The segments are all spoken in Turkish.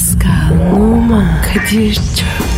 Pascal, Oman, Kadir çok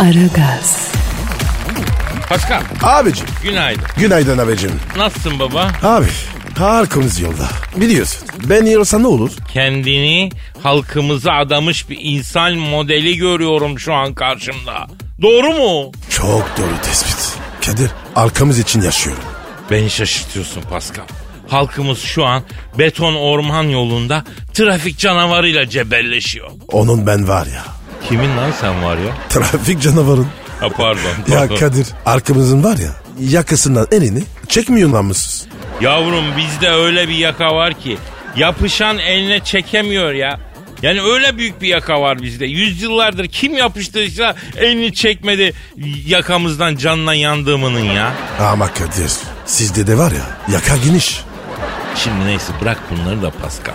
Aragaz, Pascal Abicim. günaydın. Günaydın abicim. Nasılsın baba? Abi. Arkamız yolda. Biliyorsun. Ben yiyorsa ne olur? Kendini halkımıza adamış bir insan modeli görüyorum şu an karşımda. Doğru mu? Çok doğru tespit. Kadir arkamız için yaşıyorum. Beni şaşırtıyorsun Pascal. Halkımız şu an beton orman yolunda trafik canavarıyla cebelleşiyor. Onun ben var ya. Kimin lan sen var ya? Trafik canavarın. Ha pardon. Ya pardon. Kadir arkamızın var ya yakasından elini çekmiyor namussuz. Yavrum bizde öyle bir yaka var ki yapışan eline çekemiyor ya. Yani öyle büyük bir yaka var bizde. Yüzyıllardır kim yapıştırırsa elini çekmedi yakamızdan canla yandığımının ya. Ama Kadir sizde de var ya yaka geniş. Şimdi neyse bırak bunları da Pascal.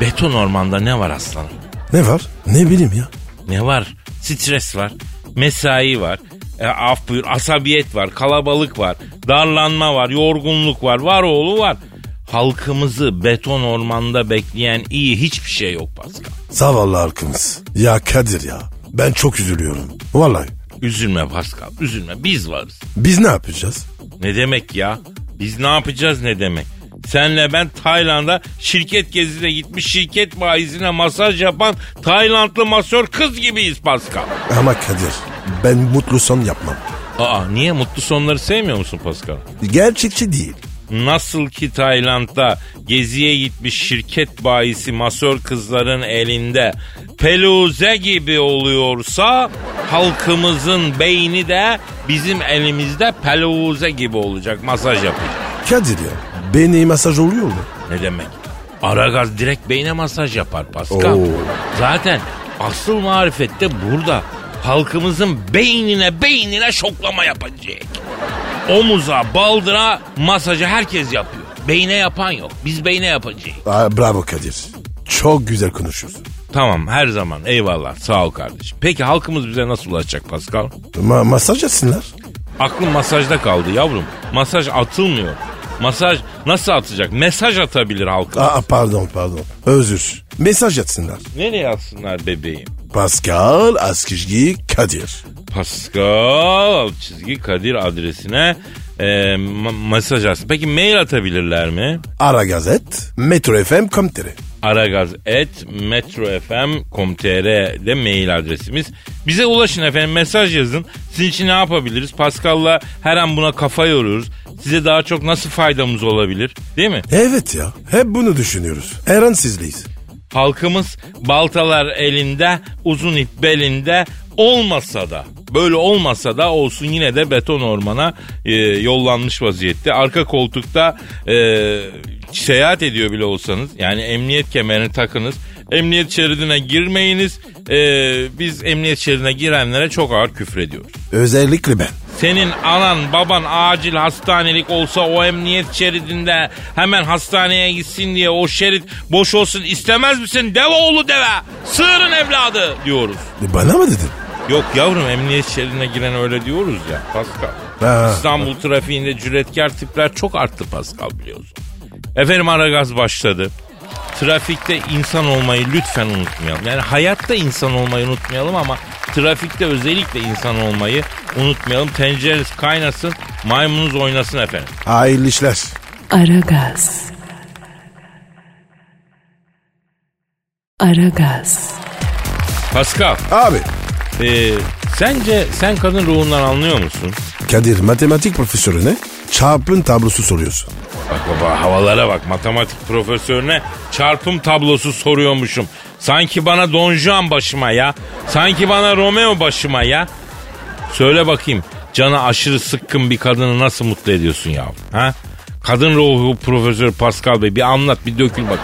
Beton ormanda ne var aslanım? Ne var? Ne bileyim ya. Ne var? Stres var. Mesai var. E, af buyur asabiyet var. Kalabalık var. Darlanma var. Yorgunluk var. Var oğlu var. Halkımızı beton ormanda bekleyen iyi hiçbir şey yok Pascal. Zavallı halkımız. Ya Kadir ya ben çok üzülüyorum. Vallahi Üzülme Pascal üzülme biz varız. biz ne yapacağız? Ne demek ya? Biz ne yapacağız ne demek? Senle ben Tayland'a şirket gezisine gitmiş şirket bayisine masaj yapan Taylandlı masör kız gibiyiz Pascal. Ama Kadir ben mutlu son yapmam. Aa niye mutlu sonları sevmiyor musun Pascal? Gerçekçi değil. Nasıl ki Tayland'da geziye gitmiş şirket bayisi masör kızların elinde peluze gibi oluyorsa halkımızın beyni de bizim elimizde peluze gibi olacak masaj yapacak. Kadir ya beni masaj oluyor mu? Ne demek? Aragaz direkt beyne masaj yapar Pascal. Oo. Zaten asıl marifet de burada. Halkımızın beynine beynine şoklama yapacak. Omuza, baldıra masajı herkes yapıyor. Beyne yapan yok. Biz beyne yapacağız. Aa, bravo Kadir. Çok güzel konuşuyorsun. Tamam her zaman eyvallah sağ ol kardeşim. Peki halkımız bize nasıl ulaşacak Pascal? Ma masaj etsinler. Aklım masajda kaldı yavrum. Masaj atılmıyor. Masaj nasıl atacak? Mesaj atabilir halkımız. Aa, pardon pardon. Özür. Mesaj etsinler. Nereye atsınlar bebeğim? Pascal Askizgi Kadir. Pascal çizgi Kadir adresine e, ma- mesaj atsın. Peki mail atabilirler mi? Ara Gazet Metro FM Komteri. aragaz.metrofm.com.tr'de mail adresimiz. Bize ulaşın efendim mesaj yazın. Sizin için ne yapabiliriz? Pascal'la her an buna kafa yoruyoruz. Size daha çok nasıl faydamız olabilir? Değil mi? Evet ya hep bunu düşünüyoruz. Her an sizleyiz. Halkımız baltalar elinde, uzun ip belinde olmasa da böyle olmasa da olsun yine de beton ormana e, yollanmış vaziyette. Arka koltukta e, seyahat ediyor bile olsanız yani emniyet kemerini takınız. Emniyet şeridine girmeyiniz. E, biz emniyet şeridine girenlere çok ağır küfür ediyoruz. Özellikle ben. Senin anan baban acil hastanelik olsa o emniyet şeridinde hemen hastaneye gitsin diye o şerit boş olsun istemez misin? Deve oğlu deve. Sığırın evladı diyoruz. E, Bana mı dedin? Yok yavrum emniyet şeridine giren öyle diyoruz ya Pascal. Ha. İstanbul trafiğinde cüretkar tipler çok arttı Pascal biliyorsun. Efendim ara gaz başladı. Trafikte insan olmayı lütfen unutmayalım. Yani hayatta insan olmayı unutmayalım ama trafikte özellikle insan olmayı unutmayalım. Tencereniz kaynasın, maymununuz oynasın efendim. Hayırlı işler. Aragaz. Aragaz. Pascal, Abi e, sence sen kadın ruhundan anlıyor musun? Kadir matematik profesörüne çarpım tablosu soruyorsun. Bak baba havalara bak matematik profesörüne çarpım tablosu soruyormuşum. Sanki bana Don Juan başıma ya. Sanki bana Romeo başıma ya. Söyle bakayım canı aşırı sıkkın bir kadını nasıl mutlu ediyorsun ya? Ha? Kadın ruhu profesör Pascal Bey bir anlat bir dökül bakayım.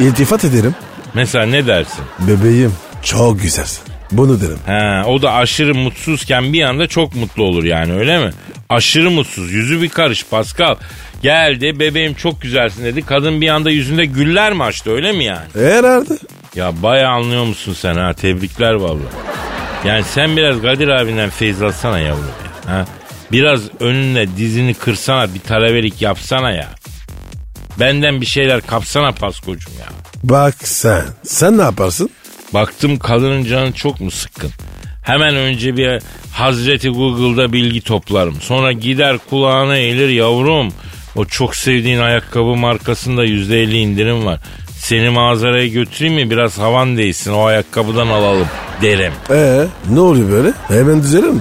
İltifat ederim. Mesela ne dersin? Bebeğim çok güzelsin. Bunu derim. Ha, o da aşırı mutsuzken bir anda çok mutlu olur yani öyle mi? Aşırı mutsuz. Yüzü bir karış Pascal. Geldi bebeğim çok güzelsin dedi. Kadın bir anda yüzünde güller mi açtı öyle mi yani? Herhalde. Ya bayağı anlıyor musun sen ha? Tebrikler vallahi. Yani sen biraz Kadir abinden feyz alsana yavrum ya. Ha? Biraz önüne dizini kırsana bir talebelik yapsana ya. Benden bir şeyler kapsana Paskocuğum ya. Bak sen. Sen ne yaparsın? Baktım kadının canı çok mu sıkkın? Hemen önce bir Hazreti Google'da bilgi toplarım. Sonra gider kulağına eğilir yavrum. O çok sevdiğin ayakkabı markasında yüzde elli indirim var. Seni mağazaya götüreyim mi biraz havan değsin o ayakkabıdan alalım derim. Ee, ne oluyor böyle? Hemen düzelir mi?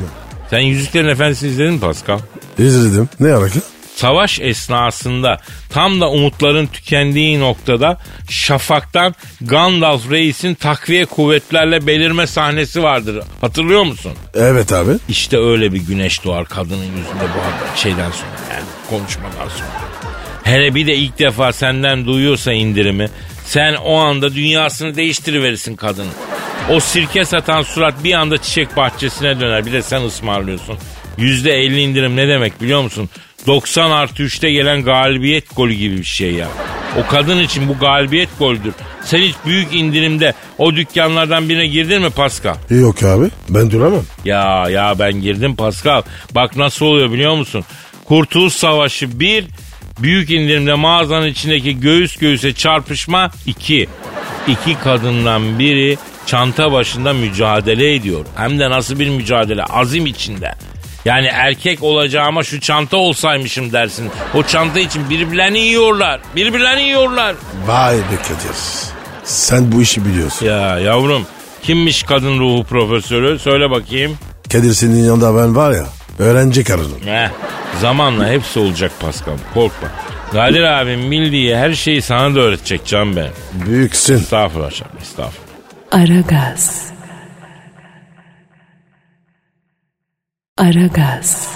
Sen Yüzüklerin Efendisi'ni izledin mi Pascal? İzledim. Ne alaka? Savaş esnasında tam da umutların tükendiği noktada Şafak'tan Gandalf Reis'in takviye kuvvetlerle belirme sahnesi vardır. Hatırlıyor musun? Evet abi. İşte öyle bir güneş doğar kadının yüzünde bu haber- şeyden sonra yani konuşmadan sonra. Hele bir de ilk defa senden duyuyorsa indirimi sen o anda dünyasını değiştiriverirsin kadın. O sirke satan surat bir anda çiçek bahçesine döner. Bir de sen ısmarlıyorsun. Yüzde elli indirim ne demek biliyor musun? 90 artı 3'te gelen galibiyet golü gibi bir şey ya. O kadın için bu galibiyet goldür. Sen hiç büyük indirimde o dükkanlardan birine girdin mi Pascal? Yok abi. Ben duramam. Ya ya ben girdim Pascal. Bak nasıl oluyor biliyor musun? Kurtuluş Savaşı 1, büyük indirimde mağazanın içindeki göğüs göğüse çarpışma 2. İki kadından biri çanta başında mücadele ediyor. Hem de nasıl bir mücadele? Azim içinde. Yani erkek olacağıma şu çanta olsaymışım dersin. O çanta için birbirlerini yiyorlar. Birbirlerini yiyorlar. Vay be Kadir. Sen bu işi biliyorsun. Ya yavrum kimmiş kadın ruhu profesörü? Söyle bakayım. Kadir senin yanında ben var ya öğrenci karınım. Heh, zamanla hepsi olacak Pascal korkma. Kadir abim bildiği her şeyi sana da öğretecek can ben. Büyüksün. Estağfurullah canım estağfurullah. Aragaz. Aragaz.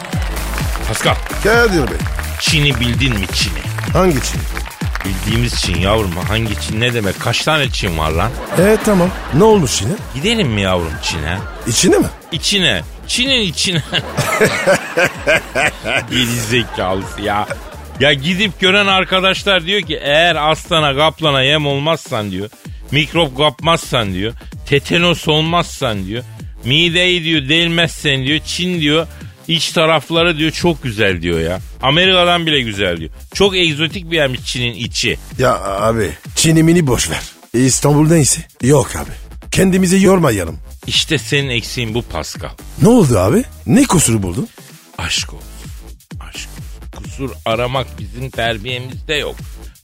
Pascal Kadir Bey. Çin'i bildin mi Çin'i? Hangi Çin? Bildiğimiz Çin yavrum hangi Çin ne demek? Kaç tane Çin var lan? E tamam. Ne olmuş yine? Gidelim mi yavrum Çin'e? İçine mi? İçine. Çin'in içine. Geri zekalısı ya. Ya gidip gören arkadaşlar diyor ki eğer aslana kaplana yem olmazsan diyor. Mikrop kapmazsan diyor. Tetanos olmazsan diyor. Mideyi diyor delmezsen diyor. Çin diyor iç tarafları diyor çok güzel diyor ya. Amerika'dan bile güzel diyor. Çok egzotik bir yermiş Çin'in içi. Ya abi Çin'imini boş ver. İstanbul neyse. Yok abi. Kendimizi yormayalım. İşte senin eksiğin bu Pascal. Ne oldu abi? Ne kusuru buldun? Aşk olsun. Aşk olsun. Kusur aramak bizim terbiyemizde yok.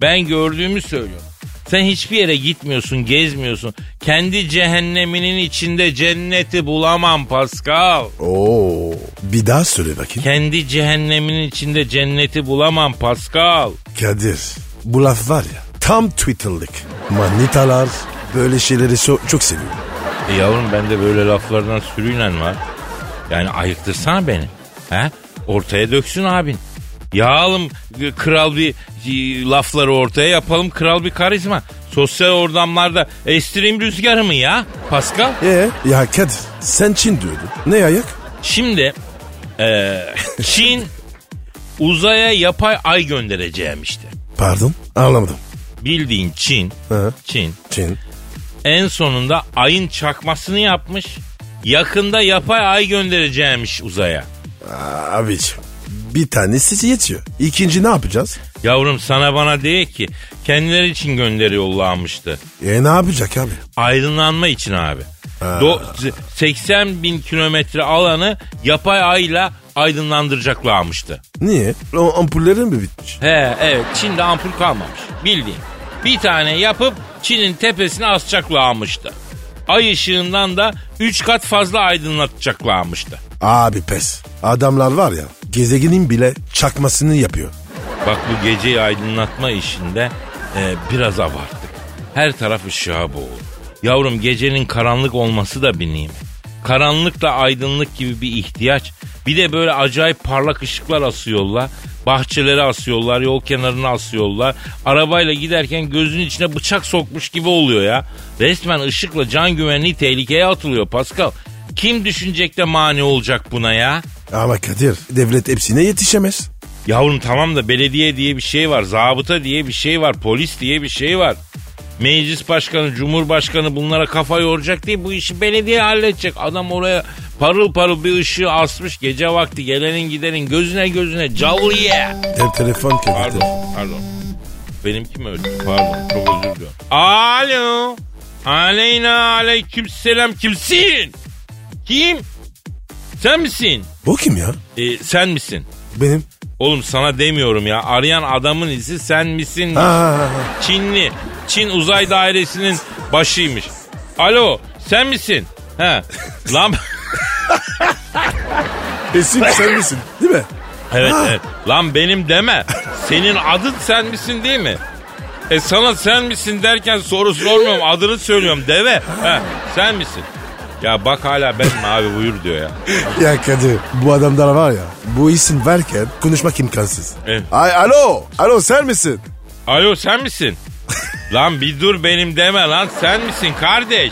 Ben gördüğümü söylüyorum. Sen hiçbir yere gitmiyorsun, gezmiyorsun. Kendi cehenneminin içinde cenneti bulamam Pascal. Oo, bir daha söyle bakayım. Kendi cehenneminin içinde cenneti bulamam Pascal. Kadir bu laf var ya tam Twitter'lık. Manitalar böyle şeyleri so- çok seviyor. E yavrum bende böyle laflardan sürüyle var. Yani ayıktırsana beni. He? Ortaya döksün abin. Yağalım e, kral bir e, lafları ortaya yapalım kral bir karizma. Sosyal ortamlarda estireyim rüzgarı mı ya Pascal? E ya Kadir sen Çin diyordun. Ne ayak? Şimdi e, Çin uzaya yapay ay göndereceğim işte. Pardon anlamadım. Bildiğin Çin, Hı. Çin Çin. en sonunda ayın çakmasını yapmış. Yakında yapay ay göndereceğimiş uzaya. Abiciğim bir tanesi yetiyor. İkinci ne yapacağız? Yavrum sana bana değil ki kendileri için gönderi yollamıştı. E ne yapacak abi? Aydınlanma için abi. Do- 80 bin kilometre alanı yapay ayla aydınlandıracaklarmıştı. Niye? O ampullerin mi bitmiş? He evet Çin'de ampul kalmamış bildiğin. Bir tane yapıp Çin'in tepesine asacaklarmıştı. Ay ışığından da 3 kat fazla aydınlatacaklarmıştı. Abi pes. Adamlar var ya gezegenin bile çakmasını yapıyor. Bak bu geceyi aydınlatma işinde e, biraz abarttık. Her taraf ışığa boğuldu. Yavrum gecenin karanlık olması da bir nimet. Karanlıkla aydınlık gibi bir ihtiyaç. Bir de böyle acayip parlak ışıklar asıyorlar. Bahçelere asıyorlar, yol kenarına asıyorlar. Arabayla giderken gözünün içine bıçak sokmuş gibi oluyor ya. Resmen ışıkla can güvenliği tehlikeye atılıyor Pascal. Kim düşünecek de mani olacak buna ya? Ama Kadir devlet hepsine yetişemez. Yavrum tamam da belediye diye bir şey var, zabıta diye bir şey var, polis diye bir şey var. Meclis başkanı, cumhurbaşkanı bunlara kafa yoracak değil bu işi belediye halledecek. Adam oraya parıl parıl bir ışığı asmış gece vakti gelenin gidenin gözüne gözüne cavliye. Ev telefon Kadir. Pardon, pardon. Benimki mi öldü? Pardon, çok özür diliyorum. Alo. Aleyna aleyküm selam kimsin? Kim? Sen misin? O kim ya? Ee, sen misin? Benim. Oğlum sana demiyorum ya. Arayan adamın izi sen misin? Ha, ha, ha. Çinli. Çin uzay dairesinin başıymış. Alo sen misin? He. Lan Esin sen misin? Değil mi? evet evet. Lan benim deme. Senin adın sen misin değil mi? E sana sen misin derken soru sormuyorum. Adını söylüyorum. Deve. He, sen misin? Ya bak hala benim abi buyur diyor ya. Ya Kadir bu adamlar var ya bu isim verken konuşmak imkansız. Evet. Ay alo. Alo sen misin? Alo sen misin? lan bir dur benim deme lan sen misin kardeş?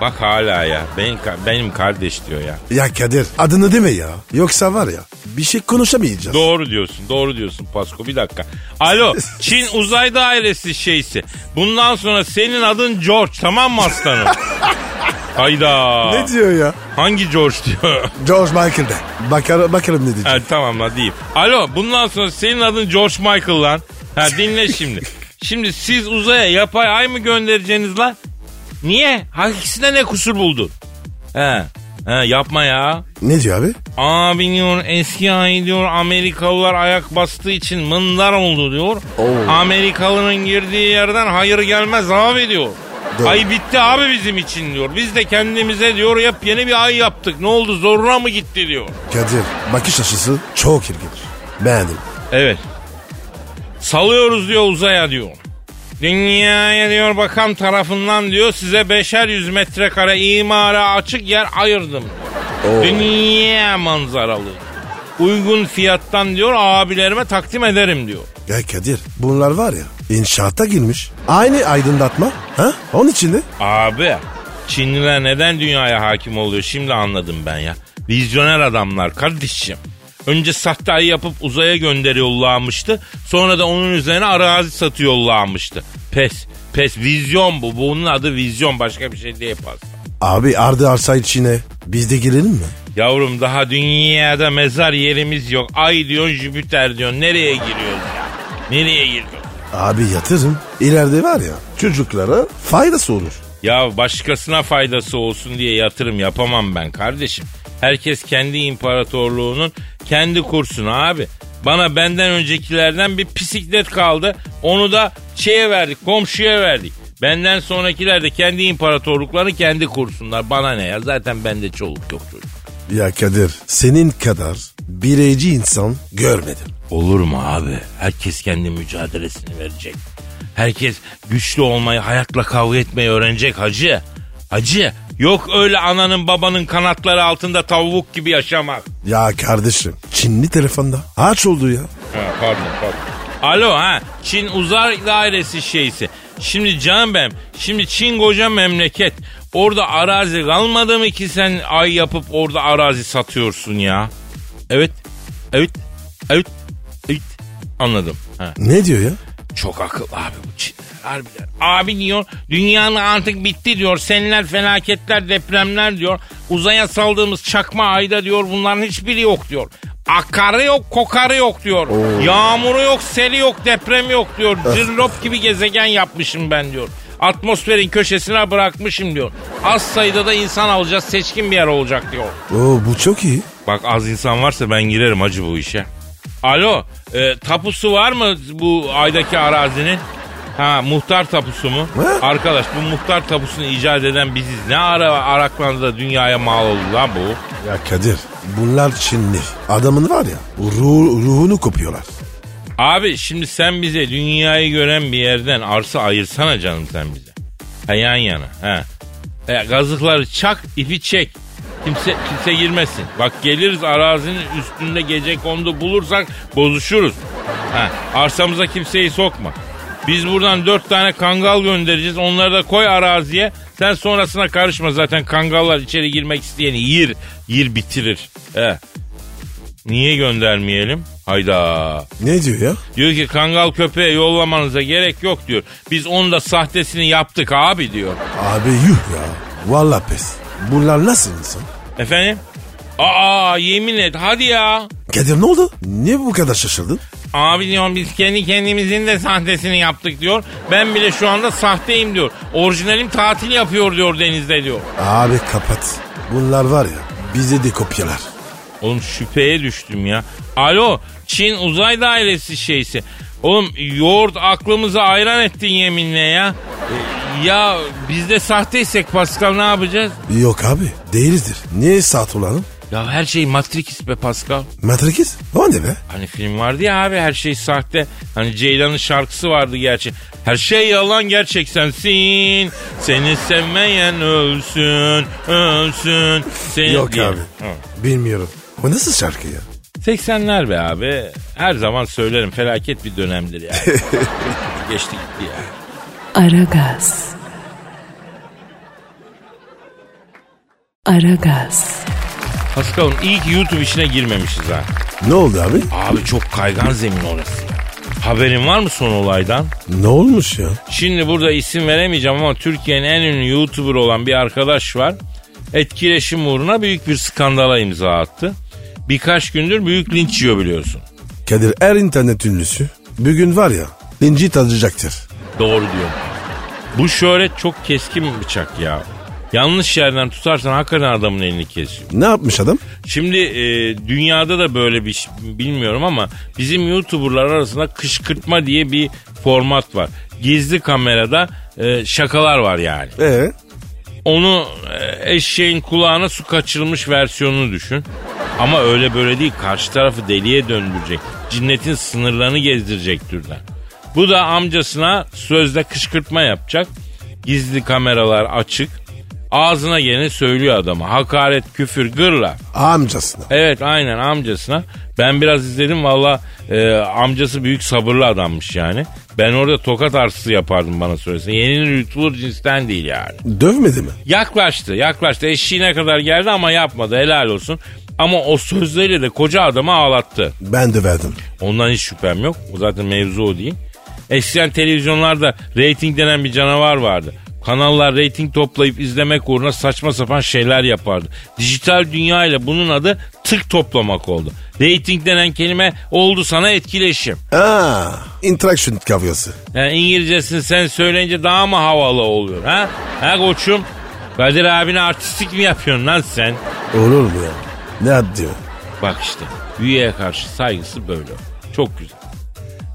Bak hala ya benim, benim kardeş diyor ya. Ya Kadir adını deme ya. Yoksa var ya bir şey konuşamayacağız. Doğru diyorsun doğru diyorsun Pasko bir dakika. Alo Çin uzay dairesi şeysi. Bundan sonra senin adın George tamam mı aslanım? Hayda. ne diyor ya? Hangi George diyor? George Michael de. Bakar, bakalım ne diyecek. ha, tamam la diyeyim. Alo bundan sonra senin adın George Michael lan. Ha dinle şimdi. Şimdi siz uzaya yapay ay mı göndereceksiniz lan? Niye? Hakikisinde ne kusur buldun? He. He yapma ya. Ne diyor abi? Abi diyor eski ay diyor Amerikalılar ayak bastığı için mındar oldu diyor. Oo. Amerikalının girdiği yerden hayır gelmez abi diyor. Doğru. Ay bitti abi bizim için diyor. Biz de kendimize diyor yepyeni bir ay yaptık. Ne oldu zoruna mı gitti diyor. Kadir bakış açısı çok ilginç. Beğendim. Evet. Salıyoruz diyor uzaya diyor. Dünyaya diyor bakan tarafından diyor size beşer yüz metrekare imara açık yer ayırdım. Dünya manzaralı. Uygun fiyattan diyor abilerime takdim ederim diyor. Ya Kadir bunlar var ya inşaata girmiş. Aynı aydınlatma. Ha? Onun içinde. Abi Çinliler neden dünyaya hakim oluyor şimdi anladım ben ya. Vizyoner adamlar kardeşim. Önce sahte ayı yapıp uzaya gönderiyorlarmıştı. Sonra da onun üzerine arazi satıyorlarmıştı. Pes. Pes. Vizyon bu. Bunun adı vizyon. Başka bir şey değil pas. Abi ardı arsa içine biz de girelim mi? Yavrum daha dünyada mezar yerimiz yok. Ay diyorsun Jüpiter diyorsun. Nereye giriyoruz ya? Nereye giriyoruz? Abi yatırım. İleride var ya çocuklara faydası olur. Ya başkasına faydası olsun diye yatırım yapamam ben kardeşim. Herkes kendi imparatorluğunun kendi kursunu abi. Bana benden öncekilerden bir bisiklet kaldı. Onu da şeye verdik, komşuya verdik. Benden sonrakiler de kendi imparatorluklarını kendi kursunlar. Bana ne ya? Zaten bende çoluk yok çocuk. Ya Kadir senin kadar bireyci insan görmedim. Olur mu abi? Herkes kendi mücadelesini verecek. Herkes güçlü olmayı, hayatla kavga etmeyi öğrenecek hacı. Hacı, yok öyle ananın babanın kanatları altında tavuk gibi yaşamak. Ya kardeşim Çinli telefonda aç oldu ya. Ha, pardon pardon. Alo ha Çin uzay dairesi şeysi. Şimdi canım benim şimdi Çin koca memleket. Orada arazi kalmadı mı ki sen ay yapıp orada arazi satıyorsun ya? Evet. Evet. Evet. Evet. Anladım. Ha. Ne diyor ya? Çok akıl abi bu Çinler harbiden. Abi diyor dünyanın artık bitti diyor. Seller, felaketler, depremler diyor. Uzaya saldığımız çakma ayda diyor bunların hiçbiri yok diyor. Akarı yok, kokarı yok diyor. Yağmuru yok, seli yok, depremi yok diyor. Zirlop gibi gezegen yapmışım ben diyor. Atmosferin köşesine bırakmışım diyor. Az sayıda da insan alacağız, seçkin bir yer olacak diyor. Oo bu çok iyi. Bak az insan varsa ben girerim acı bu işe. Alo, e, tapusu var mı bu aydaki arazinin? Ha muhtar tapusu mu? Ne? Arkadaş bu muhtar tapusunu icat eden biziz. Ne ara Araklan'da dünyaya mal oldu lan bu? Ya Kadir bunlar Çinli. Adamın var ya ruh, ruhunu kopuyorlar. Abi şimdi sen bize dünyayı gören bir yerden arsa ayırsana canım sen bize. Ha yan yana. Ha. E, gazıkları çak ipi çek. Kimse kimse girmesin. Bak geliriz arazinin üstünde gece kondu bulursak bozuşuruz. Ha, arsamıza kimseyi sokma. Biz buradan dört tane kangal göndereceğiz. Onları da koy araziye. Sen sonrasına karışma zaten kangallar içeri girmek isteyeni yir. Yir bitirir. He. Niye göndermeyelim? Hayda. Ne diyor ya? Diyor ki kangal köpeğe yollamanıza gerek yok diyor. Biz onun da sahtesini yaptık abi diyor. Abi yuh ya. Vallahi pes. Bunlar nasıl insan? Efendim? Aa yemin et hadi ya. Kadir ne oldu? Niye bu kadar şaşırdın? Abi diyor biz kendi kendimizin de sahtesini yaptık diyor. Ben bile şu anda sahteyim diyor. Orijinalim tatil yapıyor diyor denizde diyor. Abi kapat. Bunlar var ya bize de kopyalar. Oğlum şüpheye düştüm ya. Alo Çin uzay dairesi şeysi. Oğlum yoğurt aklımızı ayran ettin yeminle ya. E, ya biz de sahteysek Pascal ne yapacağız? Yok abi değilizdir. Niye saat olalım? Ya her şey Matrix be Pascal. Matrix? O ne be? Hani film vardı ya abi her şey sahte. Hani Ceylan'ın şarkısı vardı gerçi. Her şey yalan gerçek sensin. Seni sevmeyen ölsün, ölsün. Seni Yok diye. abi. Hı. Bilmiyorum. O nasıl şarkı ya? 80'ler be abi. Her zaman söylerim felaket bir dönemdir yani. Geçti gitti ya. Aragaz. Aragaz. Pascal'ım iyi ki YouTube işine girmemişiz ha. Ne oldu abi? Abi çok kaygan zemin orası. Haberin var mı son olaydan? Ne olmuş ya? Şimdi burada isim veremeyeceğim ama Türkiye'nin en ünlü YouTuber olan bir arkadaş var. Etkileşim uğruna büyük bir skandala imza attı. Birkaç gündür büyük linç yiyor biliyorsun. Kadir her internet ünlüsü bugün var ya linci tadacaktır. Doğru diyor. Bu şöhret çok keskin bir bıçak ya. Yanlış yerden tutarsan hakikaten adamın elini kesiyor. Ne yapmış adam? Şimdi e, dünyada da böyle bir şey bilmiyorum ama bizim YouTuber'lar arasında kışkırtma diye bir format var. Gizli kamerada e, şakalar var yani. Ee? Onu e, eşeğin kulağına su kaçırılmış versiyonunu düşün. Ama öyle böyle değil. Karşı tarafı deliye döndürecek. Cinnetin sınırlarını gezdirecek türden. Bu da amcasına sözde kışkırtma yapacak. Gizli kameralar açık. Ağzına geleni söylüyor adama. Hakaret, küfür, gırla. Amcasına. Evet aynen amcasına. Ben biraz izledim valla e, amcası büyük sabırlı adammış yani. Ben orada tokat arsızı yapardım bana söylese. Yeni yutulur cinsten değil yani. Dövmedi mi? Yaklaştı yaklaştı eşiğine kadar geldi ama yapmadı helal olsun. Ama o sözleriyle de koca adamı ağlattı. Ben de verdim. Ondan hiç şüphem yok. O zaten mevzu o değil. Eskiden televizyonlarda reyting denen bir canavar vardı. Kanallar reyting toplayıp izlemek uğruna saçma sapan şeyler yapardı. Dijital dünya ile bunun adı tık toplamak oldu. Rating denen kelime oldu sana etkileşim. Aa, interaction kavyası. Yani İngilizcesini sen söyleyince daha mı havalı oluyor ha? Ha koçum? Kadir abine artistik mi yapıyorsun lan sen? Olur mu ya? Ne o? Bak işte büyüye karşı saygısı böyle. Çok güzel.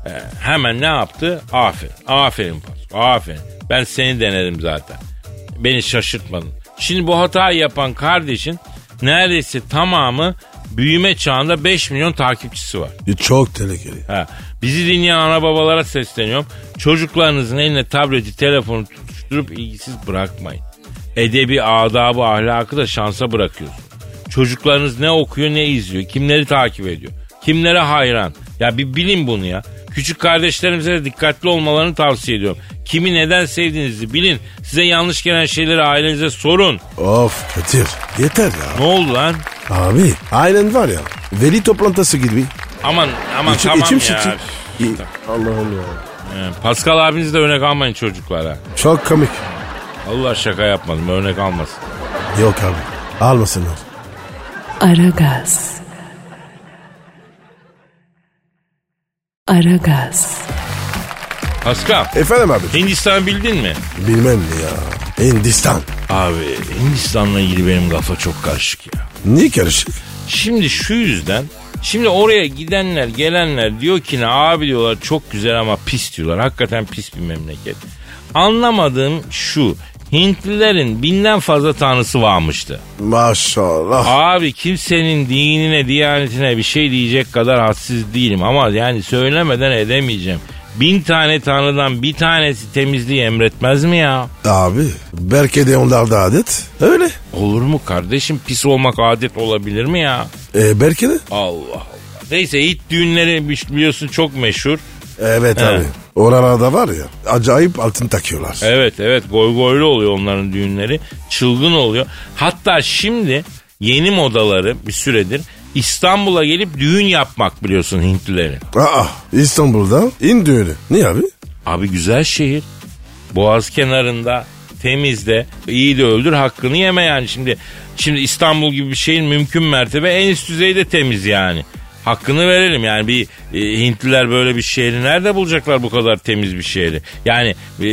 Ee, hemen ne yaptı? Aferin. Aferin Pasko. Aferin. Ben seni denedim zaten. Beni şaşırtmadın. Şimdi bu hatayı yapan kardeşin neredeyse tamamı büyüme çağında 5 milyon takipçisi var. E, Çok tehlikeli. Ha, bizi dinleyen ana babalara sesleniyorum. Çocuklarınızın eline tableti, telefonu tutuşturup ilgisiz bırakmayın. Edebi, adabı, ahlakı da şansa bırakıyorsun. Çocuklarınız ne okuyor, ne izliyor, kimleri takip ediyor, kimlere hayran. Ya bir bilin bunu ya. Küçük kardeşlerimize de dikkatli olmalarını tavsiye ediyorum. Kimi neden sevdiğinizi bilin. Size yanlış gelen şeyleri ailenize sorun. Of Kadir yeter ya. Ne oldu lan? Abi aynen var ya veli toplantısı gibi. Aman aman İçim, tamam içim ya. İyi. Allah'ım ya. Pascal abiniz de örnek almayın çocuklara. Çok komik. Allah şaka yapmadım örnek almasın. Yok abi almasınlar. Aragaz. Aragaz. Pascal Efendim abi. Hindistan'ı bildin mi? Bilmem mi ya. Hindistan. Abi Hindistan'la ilgili benim kafa çok karışık ya. Niye karışık? Şimdi şu yüzden Şimdi oraya gidenler gelenler diyor ki ne abi diyorlar çok güzel ama pis diyorlar. Hakikaten pis bir memleket. Anlamadığım şu Hintlilerin binden fazla tanrısı varmıştı. Maşallah. Abi kimsenin dinine, diyanetine bir şey diyecek kadar hassiz değilim ama yani söylemeden edemeyeceğim. Bin tane tanrıdan bir tanesi temizliği emretmez mi ya? Abi belki de onlarda adet öyle. Olur mu kardeşim? Pis olmak adet olabilir mi ya? E, belki de. Allah Allah. Neyse Hint düğünleri biliyorsun çok meşhur. Evet abi. Oralarda var ya acayip altın takıyorlar. Evet evet goy goylu oluyor onların düğünleri. Çılgın oluyor. Hatta şimdi yeni modaları bir süredir İstanbul'a gelip düğün yapmak biliyorsun Hintlilerin. Aa İstanbul'da indi öyle. Niye abi? Abi güzel şehir. Boğaz kenarında, temizde, iyi de öldür hakkını yeme yani. Şimdi şimdi İstanbul gibi bir şehir mümkün mertebe en üst düzeyde temiz yani. Hakkını verelim yani bir e, Hintliler böyle bir şehri nerede bulacaklar bu kadar temiz bir şehri? Yani e,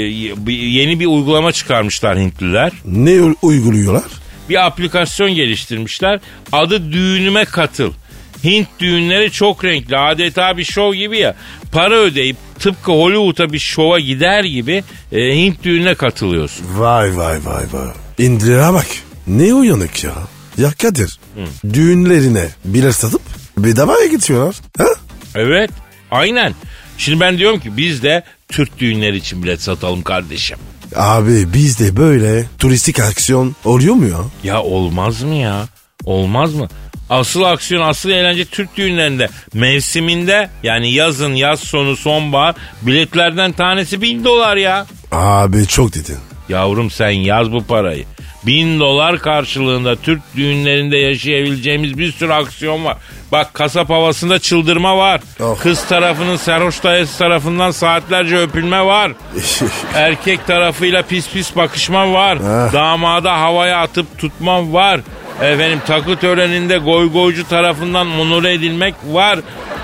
yeni bir uygulama çıkarmışlar Hintliler. Ne uyguluyorlar? Bir aplikasyon geliştirmişler. Adı düğünüme katıl. Hint düğünleri çok renkli. Adeta bir şov gibi ya. Para ödeyip tıpkı Hollywood'a bir şova gider gibi e, Hint düğününe katılıyorsun. Vay vay vay vay. İndire bak. Ne uyanık ya. Ya Kadir. Düğünlerine bilet satıp bedavaya gidiyorlar. Ha? Evet aynen. Şimdi ben diyorum ki biz de Türk düğünleri için bilet satalım kardeşim. Abi bizde böyle turistik aksiyon oluyor mu ya? Ya olmaz mı ya? Olmaz mı? Asıl aksiyon, asıl eğlence Türk düğünlerinde. Mevsiminde yani yazın, yaz sonu, sonbahar biletlerden tanesi bin dolar ya. Abi çok dedin. Yavrum sen yaz bu parayı. Bin dolar karşılığında Türk düğünlerinde yaşayabileceğimiz bir sürü aksiyon var. Bak kasap havasında çıldırma var. Oh. Kız tarafının serhoş dayısı tarafından saatlerce öpülme var. Erkek tarafıyla pis pis bakışma var. Ah. Damada havaya atıp tutma var. Efendim takı töreninde goy goycu tarafından onore edilmek var.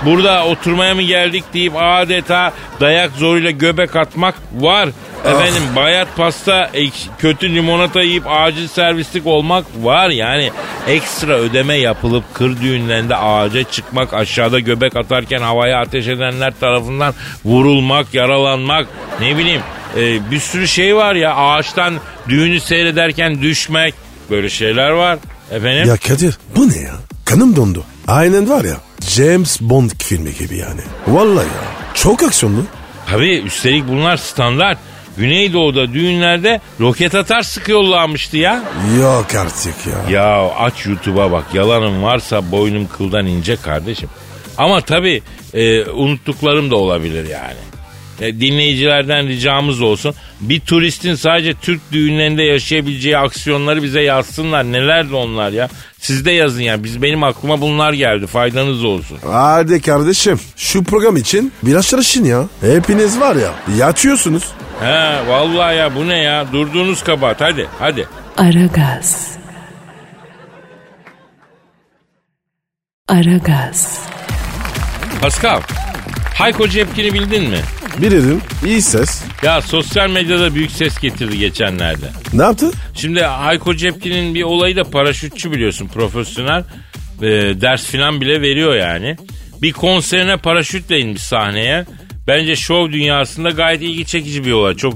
Burada oturmaya mı geldik deyip adeta dayak zoruyla göbek atmak var. Efendim bayat pasta, kötü limonata yiyip acil servislik olmak var. Yani ekstra ödeme yapılıp kır düğünlerinde ağaca çıkmak, aşağıda göbek atarken havaya ateş edenler tarafından vurulmak, yaralanmak, ne bileyim e, bir sürü şey var ya. Ağaçtan düğünü seyrederken düşmek, böyle şeyler var. Efendim? Ya Kadir bu ne ya? Kanım dondu. Aynen var ya James Bond filmi gibi yani. Vallahi ya çok aksiyonlu. Tabii üstelik bunlar standart. Güneydoğu'da düğünlerde roket atar sıkıyorlarmıştı ya. Yok artık ya. Ya aç YouTube'a bak yalanım varsa boynum kıldan ince kardeşim. Ama tabii e, unuttuklarım da olabilir yani. E, dinleyicilerden ricamız olsun. Bir turistin sadece Türk düğünlerinde yaşayabileceği aksiyonları bize yazsınlar. Nelerdi onlar ya? Siz de yazın ya. Biz benim aklıma bunlar geldi. Faydanız olsun. Hadi kardeşim şu program için biraz çalışın ya. Hepiniz var ya yatıyorsunuz. He vallahi ya bu ne ya? Durduğunuz kabahat. Hadi hadi. Aragaz. Aragaz. Pascal. Hayko Cepkin'i bildin mi? Bilirim iyi ses. Ya sosyal medyada büyük ses getirdi geçenlerde. Ne yaptı? Şimdi Hayko Cepkin'in bir olayı da paraşütçü biliyorsun profesyonel. Ee, ders filan bile veriyor yani. Bir konserine paraşütle inmiş sahneye. Bence şov dünyasında gayet ilgi çekici bir olay. Çok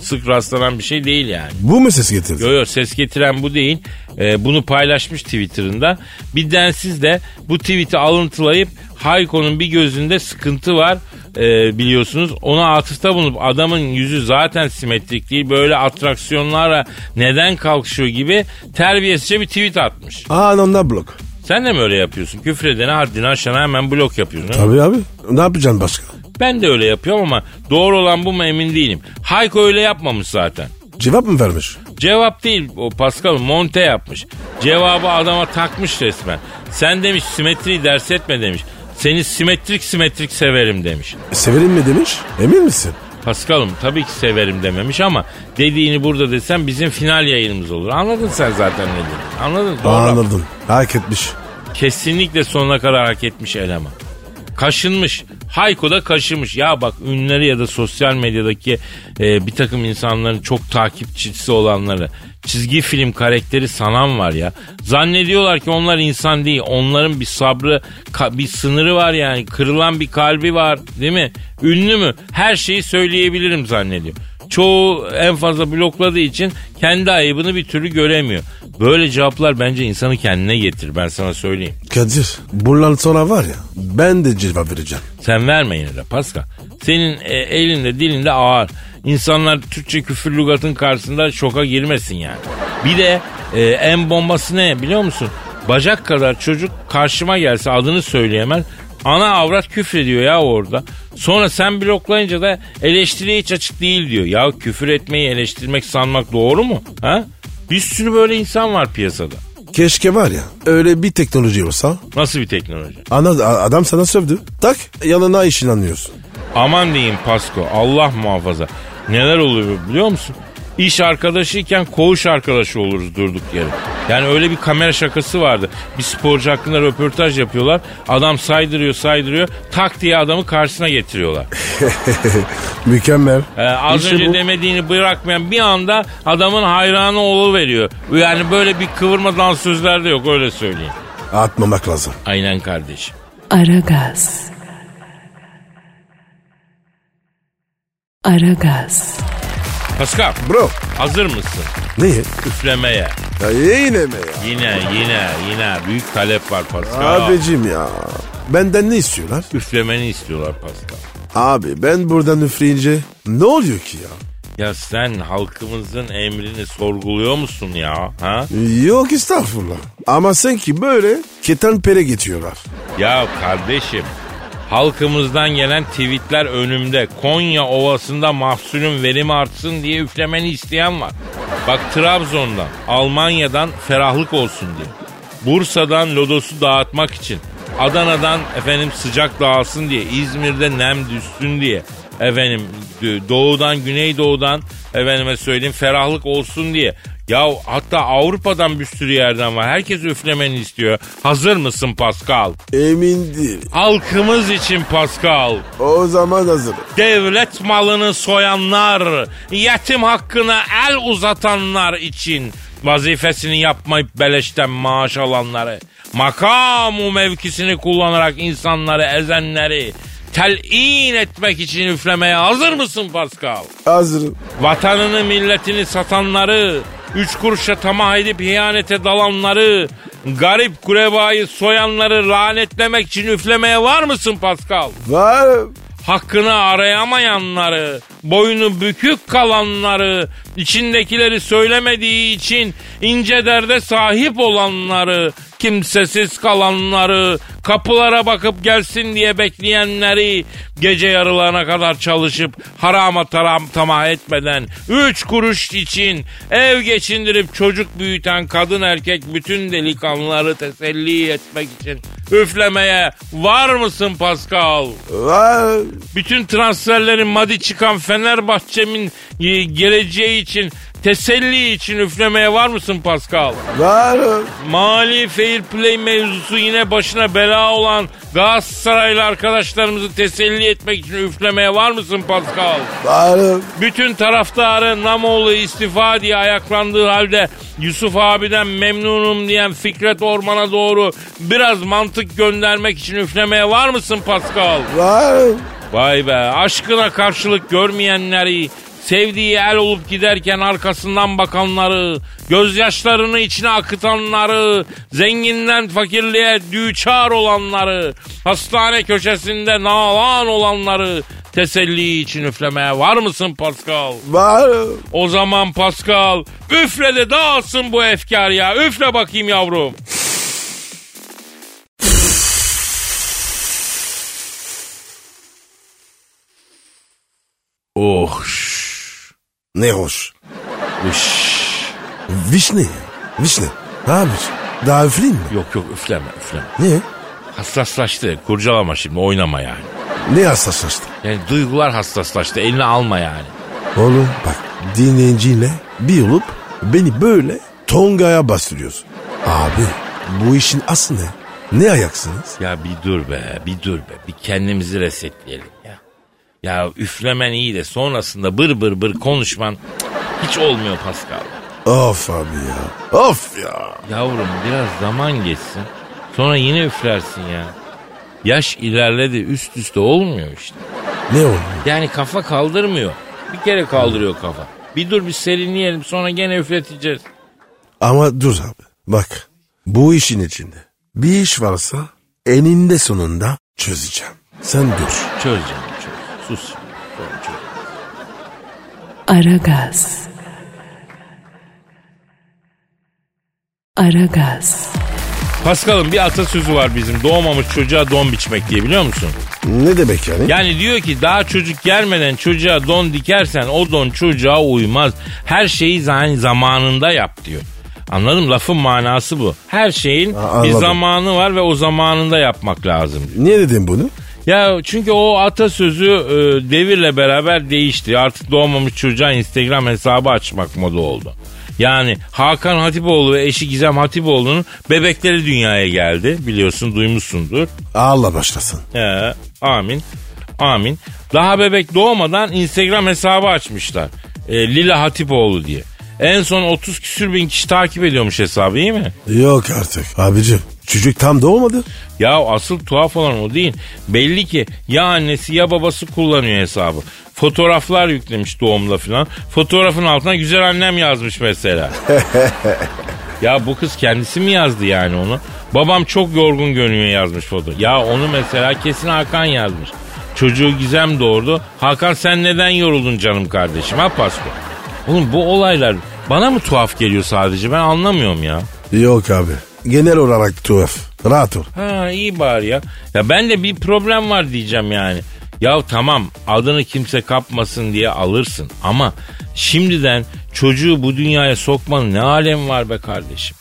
sık rastlanan bir şey değil yani. Bu mu ses getirdi? Yo yo ses getiren bu değil. Ee, bunu paylaşmış Twitter'ında. Bir densiz de bu tweet'i alıntılayıp Hayko'nun bir gözünde sıkıntı var ee, biliyorsunuz. Ona atıfta bulunup adamın yüzü zaten simetrik değil. Böyle atraksiyonlara neden kalkışıyor gibi terbiyesizce bir tweet atmış. Anında blok. Sen de mi öyle yapıyorsun? Küfredene haddini aşana hemen blok yapıyorsun. ha? Tabii abi. Ne yapacaksın başka? Ben de öyle yapıyorum ama doğru olan bu mu emin değilim. Hayko öyle yapmamış zaten. Cevap mı vermiş? Cevap değil o Pascal monte yapmış. Cevabı adama takmış resmen. Sen demiş simetriyi ders etme demiş. Seni simetrik simetrik severim demiş. Severim mi demiş? Emin misin? Pascal'ım tabii ki severim dememiş ama dediğini burada desem bizim final yayınımız olur. Anladın sen zaten ne dediğini. Anladın doğru. Anladım. Hak etmiş. Kesinlikle sonuna kadar hak etmiş eleman. Kaşınmış. Hayko da kaşımış. Ya bak ünlüleri ya da sosyal medyadaki e, bir takım insanların çok takipçisi olanları çizgi film karakteri sanan var ya. Zannediyorlar ki onlar insan değil. Onların bir sabrı, bir sınırı var yani. Kırılan bir kalbi var değil mi? Ünlü mü? Her şeyi söyleyebilirim zannediyor. Çoğu en fazla blokladığı için kendi ayıbını bir türlü göremiyor. Böyle cevaplar bence insanı kendine getirir ben sana söyleyeyim. Kadir bundan sonra var ya ben de cevap vereceğim. Sen verme yine de Pascal. senin e, elinde dilinde ağır. İnsanlar Türkçe küfür lügatın karşısında şoka girmesin yani. Bir de e, en bombası ne biliyor musun? Bacak kadar çocuk karşıma gelse adını söyleyemez. Ana avrat küfrediyor ya orada. Sonra sen bloklayınca da eleştiriye hiç açık değil diyor. Ya küfür etmeyi eleştirmek sanmak doğru mu? Ha? Bir sürü böyle insan var piyasada. Keşke var ya öyle bir teknoloji olsa. Nasıl bir teknoloji? Ana, adam sana sövdü. Tak yanına işin anlıyorsun. Aman diyeyim Pasko Allah muhafaza. Neler oluyor biliyor musun? İş arkadaşıyken koğuş arkadaşı oluruz durduk yere. Yani öyle bir kamera şakası vardı. Bir sporcu hakkında röportaj yapıyorlar. Adam saydırıyor saydırıyor. Tak diye adamı karşısına getiriyorlar. Mükemmel. Ee, az İşte önce bu. demediğini bırakmayan bir anda adamın hayranı olu veriyor. Yani böyle bir kıvırma dansözler de yok öyle söyleyeyim. Atmamak lazım. Aynen kardeşim. Aragaz. Aragaz. Pascal Bro. hazır mısın? Niye? Üflemeye. Ya yine mi ya? Yine yine yine büyük talep var Pascal. Abicim ya. Benden ne istiyorlar? Üflemeni istiyorlar Pascal. Abi ben buradan üfleyince ne oluyor ki ya? Ya sen halkımızın emrini sorguluyor musun ya? Ha? Yok estağfurullah. Ama sanki böyle ketenpere geçiyorlar. Ya kardeşim halkımızdan gelen tweetler önümde. Konya Ovası'nda mahsulün verimi artsın diye üflemeni isteyen var. Bak Trabzon'dan, Almanya'dan ferahlık olsun diye. Bursa'dan lodosu dağıtmak için. Adana'dan efendim sıcak dağılsın diye. İzmir'de nem düşsün diye. Efendim doğudan, güneydoğudan efendime söyleyeyim ferahlık olsun diye. Ya hatta Avrupa'dan bir sürü yerden var. Herkes üflemeni istiyor. Hazır mısın Pascal? Emin değil. Halkımız için Pascal. O zaman hazır. Devlet malını soyanlar, yetim hakkına el uzatanlar için vazifesini yapmayıp beleşten maaş alanları, makamu mevkisini kullanarak insanları ezenleri telin etmek için üflemeye hazır mısın Pascal? Hazırım. Vatanını milletini satanları, üç kuruşa tamah edip ihanete dalanları, garip kurebayı soyanları lanetlemek için üflemeye var mısın Pascal? Varım. Hakkını arayamayanları, boynu bükük kalanları, içindekileri söylemediği için ince derde sahip olanları, kimsesiz kalanları, kapılara bakıp gelsin diye bekleyenleri, gece yarılarına kadar çalışıp harama taram tamah etmeden, üç kuruş için ev geçindirip çocuk büyüten kadın erkek bütün delikanlıları teselli etmek için üflemeye var mısın Pascal? Var. Bütün transferlerin madi çıkan Fenerbahçe'min e, geleceği için teselli için üflemeye var mısın Pascal? Varım. Mali fair play mevzusu yine başına bela olan Galatasaraylı arkadaşlarımızı teselli etmek için üflemeye var mısın Pascal? Varım. Bütün taraftarı Namoğlu istifa diye ayaklandığı halde Yusuf abiden memnunum diyen Fikret Orman'a doğru biraz mantık göndermek için üflemeye var mısın Pascal? Varım. Vay be aşkına karşılık görmeyenleri, sevdiği el olup giderken arkasından bakanları, gözyaşlarını içine akıtanları, zenginden fakirliğe düçar olanları, hastane köşesinde nalan olanları teselli için üflemeye var mısın Pascal? Varım. O zaman Pascal üfle de dağılsın bu efkar ya. Üfle bakayım yavrum. Oh. Ne hoş. Üş. Vişne. Vişne. Abi daha üfleyeyim mi? Yok yok üfleme üfleme. Niye? Hassaslaştı. Kurcalama şimdi oynama yani. Ne hassaslaştı? Yani duygular hassaslaştı. Eline alma yani. Oğlum bak dinleyiciyle bir olup beni böyle tongaya bastırıyorsun. Abi bu işin aslı ne? Ne ayaksınız? Ya bir dur be bir dur be. Bir kendimizi resetleyelim ya. Ya üflemen iyi de sonrasında bır bır bır konuşman hiç olmuyor Pascal. Of abi ya. Of ya. Yavrum biraz zaman geçsin. Sonra yine üflersin ya. Yaş ilerledi üst üste olmuyor işte. Ne oldu? Yani kafa kaldırmıyor. Bir kere kaldırıyor kafa. Bir dur bir serinleyelim sonra gene üfleteceğiz. Ama dur abi. Bak bu işin içinde bir iş varsa eninde sonunda çözeceğim. Sen dur. Çözeceğim çöz. Sus. Çocuk. Aragaz. Aragaz. Paskal'ın bir atasözü var bizim. Doğmamış çocuğa don biçmek diye biliyor musun? Ne demek yani? Yani diyor ki daha çocuk gelmeden çocuğa don dikersen o don çocuğa uymaz. Her şeyi zamanında yap diyor. Anladım lafın manası bu. Her şeyin Ha, bir anladım. zamanı var ve o zamanında yapmak lazım. Niye dedin bunu? Ya çünkü o atasözü e, devirle beraber değişti. Artık doğmamış çocuğa Instagram hesabı açmak moda oldu. Yani Hakan Hatipoğlu ve eşi Gizem Hatipoğlu'nun bebekleri dünyaya geldi. Biliyorsun duymuşsundur. Allah başlasın. He, amin. Amin. Daha bebek doğmadan Instagram hesabı açmışlar. E, Lila Hatipoğlu diye. En son 30 küsür bin kişi takip ediyormuş hesabı iyi mi? Yok artık. Abicim çocuk tam doğmadı. Ya asıl tuhaf olan o değil. Belli ki ya annesi ya babası kullanıyor hesabı. Fotoğraflar yüklemiş doğumda falan. Fotoğrafın altına güzel annem yazmış mesela. ya bu kız kendisi mi yazdı yani onu? Babam çok yorgun görünüyor yazmış foto. Ya onu mesela kesin Hakan yazmış. Çocuğu Gizem doğurdu. Hakan sen neden yoruldun canım kardeşim ha Pasko? Oğlum bu olaylar bana mı tuhaf geliyor sadece ben anlamıyorum ya. Yok abi. Genel olarak tuhaf. Rahat ol. Ha iyi bari ya. Ya ben de bir problem var diyeceğim yani. Ya tamam adını kimse kapmasın diye alırsın ama şimdiden çocuğu bu dünyaya sokmanın ne alem var be kardeşim.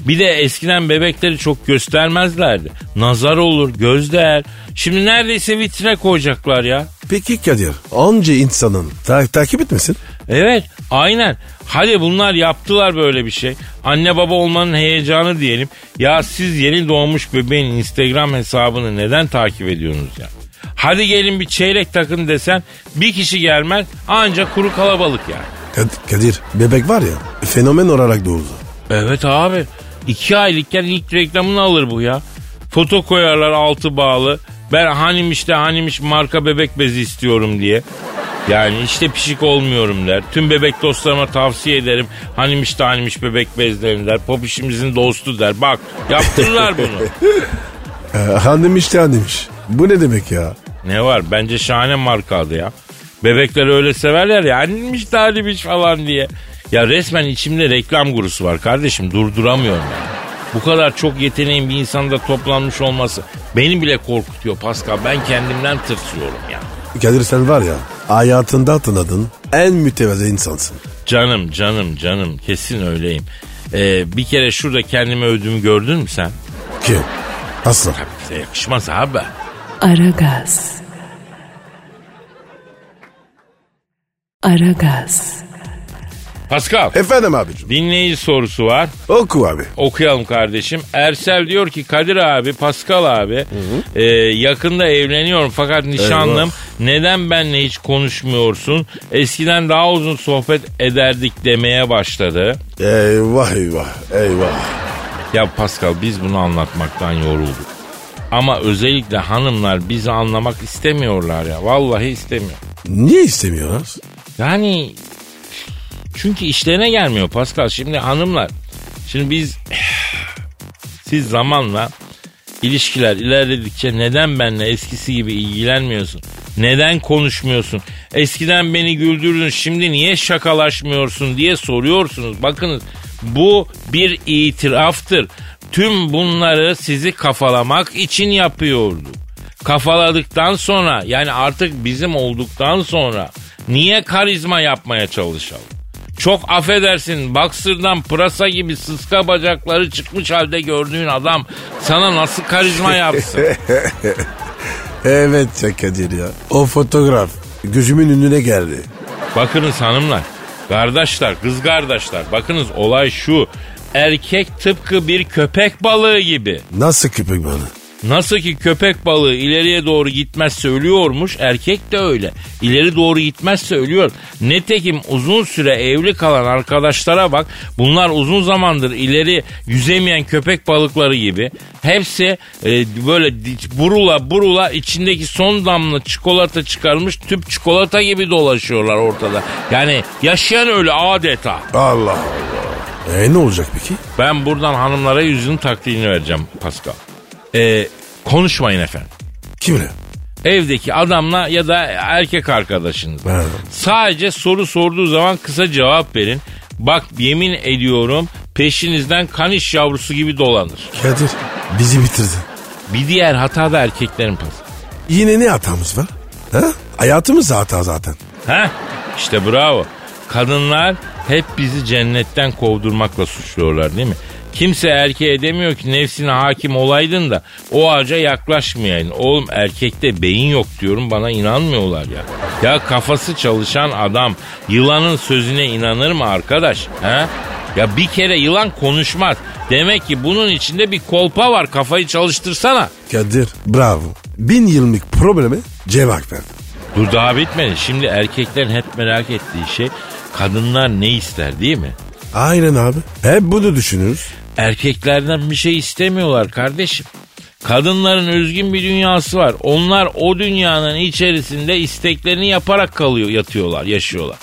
Bir de eskiden bebekleri çok göstermezlerdi. Nazar olur, göz değer. Şimdi neredeyse vitrine koyacaklar ya. Peki Kadir. Onca insanın ta- takip etmesin. Evet aynen. Hadi bunlar yaptılar böyle bir şey. Anne baba olmanın heyecanı diyelim. Ya siz yeni doğmuş bebeğin Instagram hesabını neden takip ediyorsunuz ya? Hadi gelin bir çeyrek takın desen bir kişi gelmez ancak kuru kalabalık yani. Kad- Kadir bebek var ya fenomen olarak doğdu. Evet abi. iki aylıkken ilk reklamını alır bu ya. Foto koyarlar altı bağlı. Ben hanimiş de hanimiş marka bebek bezi istiyorum diye. Yani işte pişik olmuyorum der. Tüm bebek dostlarıma tavsiye ederim. Hanimiş de hanimiş bebek bezlerini der. Pop işimizin dostu der. Bak yaptırırlar bunu. Ee, hanım işte hanımmış. Bu ne demek ya? ne var? Bence şahane marka adı ya. Bebekler öyle severler ya. Hanimiş de hanimiş falan diye. Ya resmen içimde reklam gurusu var kardeşim. Durduramıyorum ya. Bu kadar çok yeteneğin bir insanda toplanmış olması beni bile korkutuyor Pascal. Ben kendimden tırsıyorum ya. Kadir sen var ya hayatında tanıdığın en mütevazı insansın. Canım canım canım kesin öyleyim. Ee, bir kere şurada kendimi övdüğümü gördün mü sen? Kim? Aslan. Bize yakışmaz abi. Aragaz. Aragaz. Pascal Efendim abicim. dinleyici sorusu var. Oku abi. Okuyalım kardeşim. Ersel diyor ki Kadir abi, Pascal abi e, yakında evleniyorum fakat nişanlım Eyvah. neden benle hiç konuşmuyorsun? Eskiden daha uzun sohbet ederdik demeye başladı. Eyvah eyvah eyvah. Ya Pascal biz bunu anlatmaktan yorulduk. Ama özellikle hanımlar bizi anlamak istemiyorlar ya. Vallahi istemiyor. Niye istemiyorlar? Yani çünkü işlerine gelmiyor Pascal. Şimdi hanımlar şimdi biz siz zamanla ilişkiler ilerledikçe neden benimle eskisi gibi ilgilenmiyorsun? Neden konuşmuyorsun? Eskiden beni güldürdün şimdi niye şakalaşmıyorsun diye soruyorsunuz. Bakınız bu bir itiraftır. Tüm bunları sizi kafalamak için yapıyorduk. Kafaladıktan sonra yani artık bizim olduktan sonra niye karizma yapmaya çalışalım? Çok affedersin baksırdan pırasa gibi sıska bacakları çıkmış halde gördüğün adam sana nasıl karizma yapsın? Evet Kadir ya. O fotoğraf gözümün önüne geldi. Bakınız hanımlar, kardeşler, kız kardeşler bakınız olay şu. Erkek tıpkı bir köpek balığı gibi. Nasıl köpek balığı? Nasıl ki köpek balığı ileriye doğru gitmezse ölüyormuş, erkek de öyle. İleri doğru gitmezse ölüyor. Netekim uzun süre evli kalan arkadaşlara bak. Bunlar uzun zamandır ileri yüzemeyen köpek balıkları gibi. Hepsi e, böyle burula burula içindeki son damla çikolata çıkarmış tüp çikolata gibi dolaşıyorlar ortada. Yani yaşayan öyle adeta. Allah Allah. E ne olacak peki? Ben buradan hanımlara yüzün taktiğini vereceğim Pascal. E, konuşmayın efendim. Kimle? Evdeki adamla ya da erkek arkadaşınız. Ha. Sadece soru sorduğu zaman kısa cevap verin. Bak yemin ediyorum peşinizden kaniş yavrusu gibi dolanır. Kadir bizi bitirdin. Bir diğer hata da erkeklerin pası. Yine ne hatamız var? Ha? Hayatımız hata zaten. Heh işte bravo. Kadınlar hep bizi cennetten kovdurmakla suçluyorlar değil mi? Kimse erkeğe demiyor ki nefsine hakim olaydın da o ağaca yaklaşmayaydın. Oğlum erkekte beyin yok diyorum bana inanmıyorlar ya. Ya kafası çalışan adam yılanın sözüne inanır mı arkadaş? He? Ya bir kere yılan konuşmaz. Demek ki bunun içinde bir kolpa var kafayı çalıştırsana. Kadir bravo. Bin yıllık probleme cevap verdin. Dur daha bitmedi. Şimdi erkeklerin hep merak ettiği şey kadınlar ne ister değil mi? Aynen abi. Hep bunu düşünürüz. Erkeklerden bir şey istemiyorlar kardeşim. Kadınların özgün bir dünyası var. Onlar o dünyanın içerisinde isteklerini yaparak kalıyor, yatıyorlar, yaşıyorlar.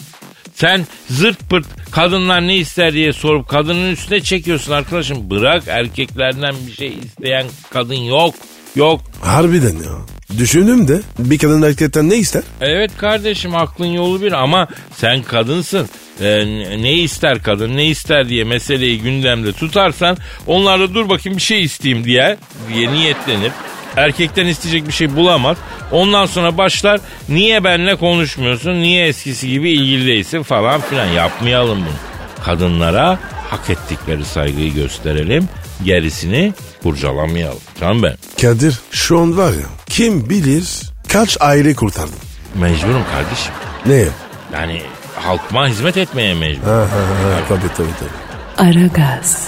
Sen zırt pırt kadınlar ne ister diye sorup kadının üstüne çekiyorsun arkadaşım. Bırak erkeklerden bir şey isteyen kadın yok. Yok. Harbiden ya. Düşündüm de bir kadın erkekten ne ister? Evet kardeşim aklın yolu bir ama sen kadınsın. Ee, ne ister kadın ne ister diye meseleyi gündemde tutarsan onlar da dur bakayım bir şey isteyeyim diye, diye niyetlenir. Erkekten isteyecek bir şey bulamaz. Ondan sonra başlar niye benle konuşmuyorsun niye eskisi gibi ilgili değilsin falan filan yapmayalım bunu. Kadınlara hak ettikleri saygıyı gösterelim gerisini kurcalamayalım. Canım ben Kadir şu an var ya kim bilir kaç aile kurtardın. mecburum kardeşim. Ne? Yani halkıma hizmet etmeye mecbur. Ha, ha, ha, tabii tabii tabii. Aragaz.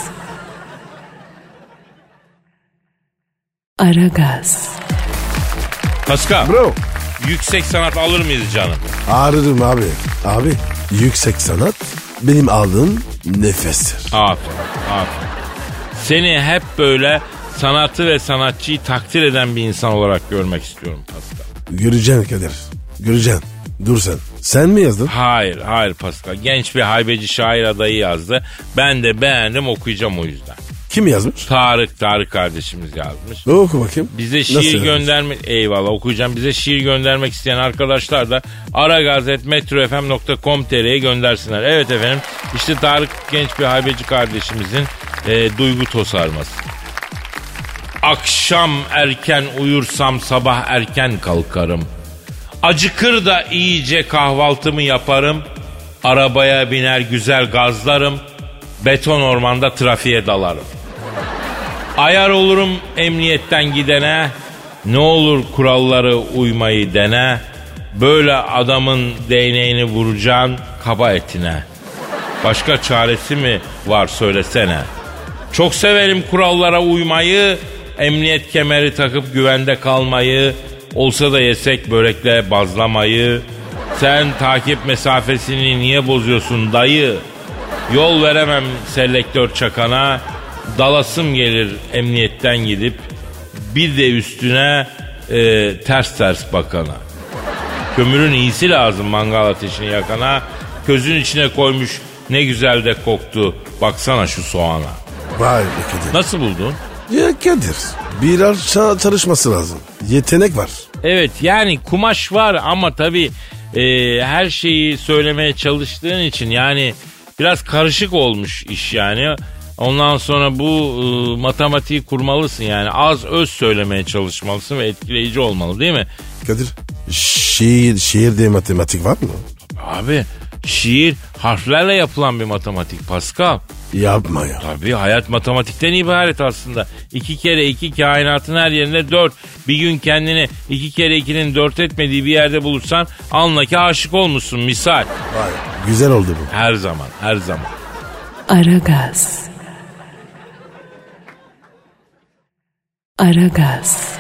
Aragaz. Pascal, Bro yüksek sanat alır mıyız canım? ağrırım abi. Abi yüksek sanat benim aldığım nefestir. Aferin, aferin. Seni hep böyle sanatı ve sanatçıyı takdir eden bir insan olarak görmek istiyorum Pascal. Göreceksin Kadir. Göreceksin. Dur sen. Sen mi yazdın? Hayır, hayır Pascal. Genç bir haybeci şair adayı yazdı. Ben de beğendim okuyacağım o yüzden. Kim yazmış? Tarık, Tarık kardeşimiz yazmış. Oku bakayım. Bize şiir göndermek eyvallah okuyacağım. Bize şiir göndermek isteyen arkadaşlar da aragazetmetrofm.com.tr'ye göndersinler. Evet efendim işte Tarık genç bir haybeci kardeşimizin e, duygu tosarması. Akşam erken uyursam sabah erken kalkarım. Acıkır da iyice kahvaltımı yaparım. Arabaya biner güzel gazlarım. Beton ormanda trafiğe dalarım. Ayar olurum emniyetten gidene. Ne olur kuralları uymayı dene. Böyle adamın değneğini vuracaksın kaba etine. Başka çaresi mi var söylesene. Çok severim kurallara uymayı. Emniyet kemeri takıp güvende kalmayı. Olsa da yesek börekle bazlamayı. Sen takip mesafesini niye bozuyorsun dayı? Yol veremem selektör çakana. Dalasım gelir emniyetten gidip bir de üstüne e, ters ters bakana. Kömürün iyisi lazım mangal ateşini yakana. Közün içine koymuş ne güzel de koktu. Baksana şu soğana. Vay be Kadir. Nasıl buldun? Ya Kadir. Biraz ça- çalışması lazım. Yetenek var. Evet yani kumaş var ama tabii e, her şeyi söylemeye çalıştığın için yani biraz karışık olmuş iş yani. Ondan sonra bu e, matematiği kurmalısın yani az öz söylemeye çalışmalısın ve etkileyici olmalı değil mi? Kadir şiir, şiirde matematik var mı? Abi şiir harflerle yapılan bir matematik Pascal. Yapma ya. Tabii hayat matematikten ibaret aslında. İki kere iki kainatın her yerinde dört. Bir gün kendini iki kere ikinin dört etmediği bir yerde bulursan anla ki aşık olmuşsun misal. Vay güzel oldu bu. Her zaman her zaman. Aragaz. Aragaz.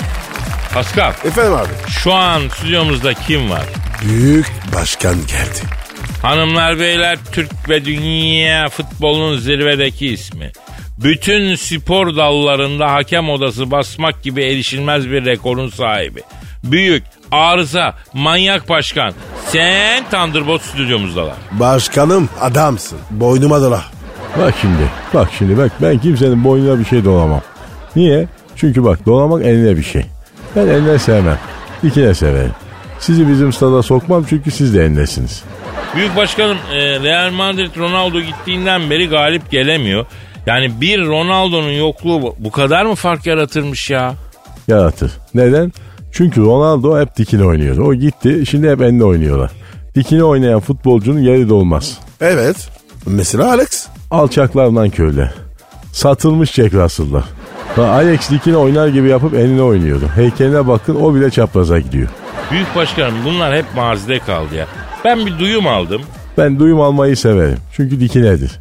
Pascal Efendim abi. şu an stüdyomuzda kim var? Büyük başkan geldi. Hanımlar beyler Türk ve dünya futbolunun zirvedeki ismi. Bütün spor dallarında hakem odası basmak gibi erişilmez bir rekorun sahibi. Büyük, arıza, manyak başkan. Sen Thunderbolt stüdyomuzdalar. Başkanım adamsın. Boynuma dola. Bak şimdi, bak şimdi bak ben kimsenin boynuna bir şey dolamam. Niye? Çünkü bak dolamak eline bir şey. Ben eline sevmem. Dikine severim. Sizi bizim stada sokmam çünkü siz de endesiniz. Büyük başkanım e, Real Madrid Ronaldo gittiğinden beri galip gelemiyor. Yani bir Ronaldo'nun yokluğu bu kadar mı fark yaratırmış ya? Yaratır. Neden? Çünkü Ronaldo hep dikine oynuyordu. O gitti şimdi hep ende oynuyorlar. Dikine oynayan futbolcunun yeri dolmaz. Evet. Mesela Alex. Alçaklardan köyler. Satılmış Jack Russell'lar. Alex dikine oynar gibi yapıp eline oynuyordu. Heykeline bakın o bile çapraza gidiyor. Büyük başkanım bunlar hep mazide kaldı ya. Ben bir duyum aldım. Ben duyum almayı severim. Çünkü dikinedir.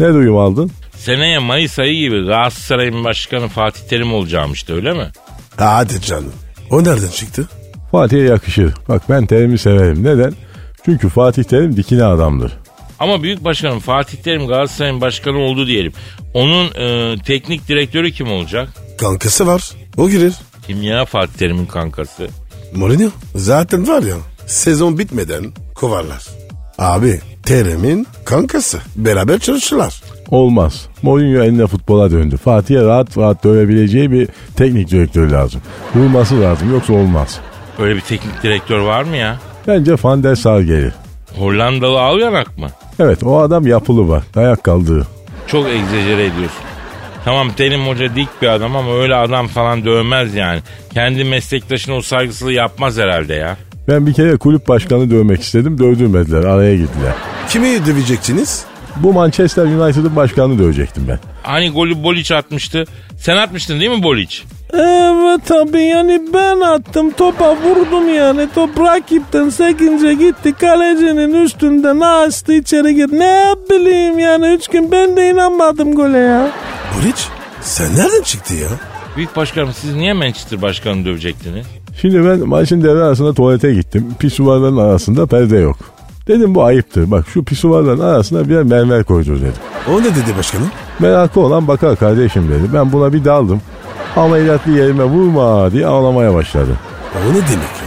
Ne duyum aldın? Seneye Mayıs ayı gibi Galatasaray'ın başkanı Fatih Terim olacağımıştı öyle mi? Hadi canım. O nereden çıktı? Fatih'e yakışır. Bak ben Terim'i severim. Neden? Çünkü Fatih Terim dikine adamdır. Ama büyük başkanım Fatih Terim Galatasaray'ın başkanı oldu diyelim. Onun e, teknik direktörü kim olacak? Kankası var. O girer. Kim ya Fatih Terim'in kankası? Mourinho. Zaten var ya sezon bitmeden kovarlar. Abi Terem'in kankası. Beraber çalışırlar. Olmaz. Mourinho eline futbola döndü. Fatih'e rahat rahat dövebileceği bir teknik direktör lazım. Vurması lazım yoksa olmaz. Öyle bir teknik direktör var mı ya? Bence Van der Sar gelir. Hollandalı Alyanak mı? Evet o adam yapılı var. Dayak kaldığı. Çok egzajere ediyorsun. Tamam Terim Hoca dik bir adam ama öyle adam falan dövmez yani. Kendi meslektaşına o saygısızlığı yapmaz herhalde ya. Ben bir kere kulüp başkanı dövmek istedim. Dövdürmediler. Araya girdiler. Kimi döveceksiniz? Bu Manchester United'ın başkanını dövecektim ben. Hani golü Boliç atmıştı. Sen atmıştın değil mi Boliç? Evet tabii yani ben attım topa vurdum yani top rakipten sekince gitti kalecinin üstünden açtı içeri gir ne bileyim yani üç gün ben de inanmadım gole ya. Buric sen nereden çıktı ya? Büyük başkanım siz niye Manchester başkanını dövecektiniz? Şimdi ben maçın devre arasında tuvalete gittim. Pisuvarların arasında perde yok. Dedim bu ayıptır. Bak şu pisuvarların arasına bir mermer koydur dedim. O ne dedi başkanım? Merakı olan bakar kardeşim dedi. Ben buna bir daldım. Ameliyatlı yerime vurma diye ağlamaya başladı. O ne demek ya?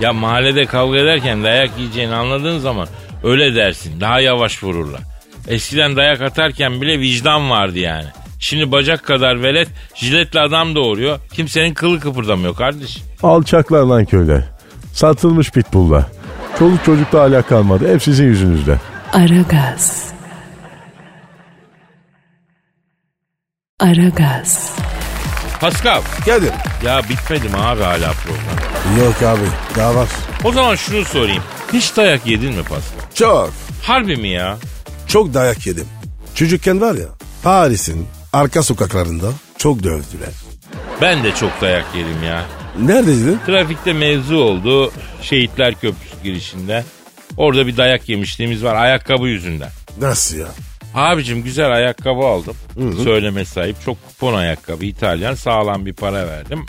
Ya mahallede kavga ederken dayak yiyeceğini anladığın zaman öyle dersin. Daha yavaş vururlar. Eskiden dayak atarken bile vicdan vardı yani. Şimdi bacak kadar velet jiletle adam doğuruyor. Kimsenin kılı kıpırdamıyor kardeş. Alçaklar lan köyler. Satılmış pitbulllar. Çoluk çocukta hala kalmadı. Hep sizin yüzünüzden. Aragaz. Aragaz. Pascal Geldim. ya bitmedi mi abi hala program? Yok abi daha var. O zaman şunu sorayım. Hiç dayak yedin mi Pascal? Çok. Harbi mi ya? Çok dayak yedim. Çocukken var ya Paris'in arka sokaklarında çok dövdüler. Ben de çok dayak yedim ya. Neredeydin? Trafikte mevzu oldu. Şehitler Köprüsü girişinde. Orada bir dayak yemişliğimiz var ayakkabı yüzünden. Nasıl ya? Abicim güzel ayakkabı aldım. Söyleme sahip. Çok kupon ayakkabı. İtalyan sağlam bir para verdim.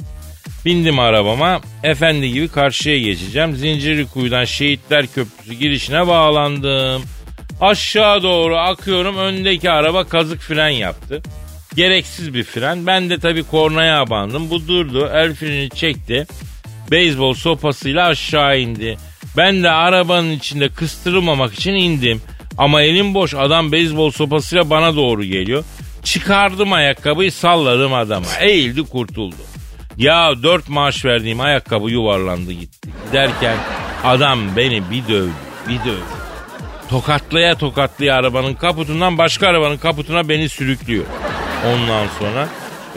Bindim arabama. Efendi gibi karşıya geçeceğim. Zincirlikuyu'dan Şehitler Köprüsü girişine bağlandım. Aşağı doğru akıyorum. Öndeki araba kazık fren yaptı. Gereksiz bir fren. Ben de tabii kornaya abandım. Bu durdu. El freni çekti. Beyzbol sopasıyla aşağı indi. Ben de arabanın içinde kıstırılmamak için indim. Ama elim boş adam beyzbol sopasıyla bana doğru geliyor. Çıkardım ayakkabıyı salladım adama. Eğildi kurtuldu. Ya dört maaş verdiğim ayakkabı yuvarlandı gitti. Giderken adam beni bir dövdü bir dövdü. Tokatlaya tokatlaya arabanın kaputundan başka arabanın kaputuna beni sürüklüyor. Ondan sonra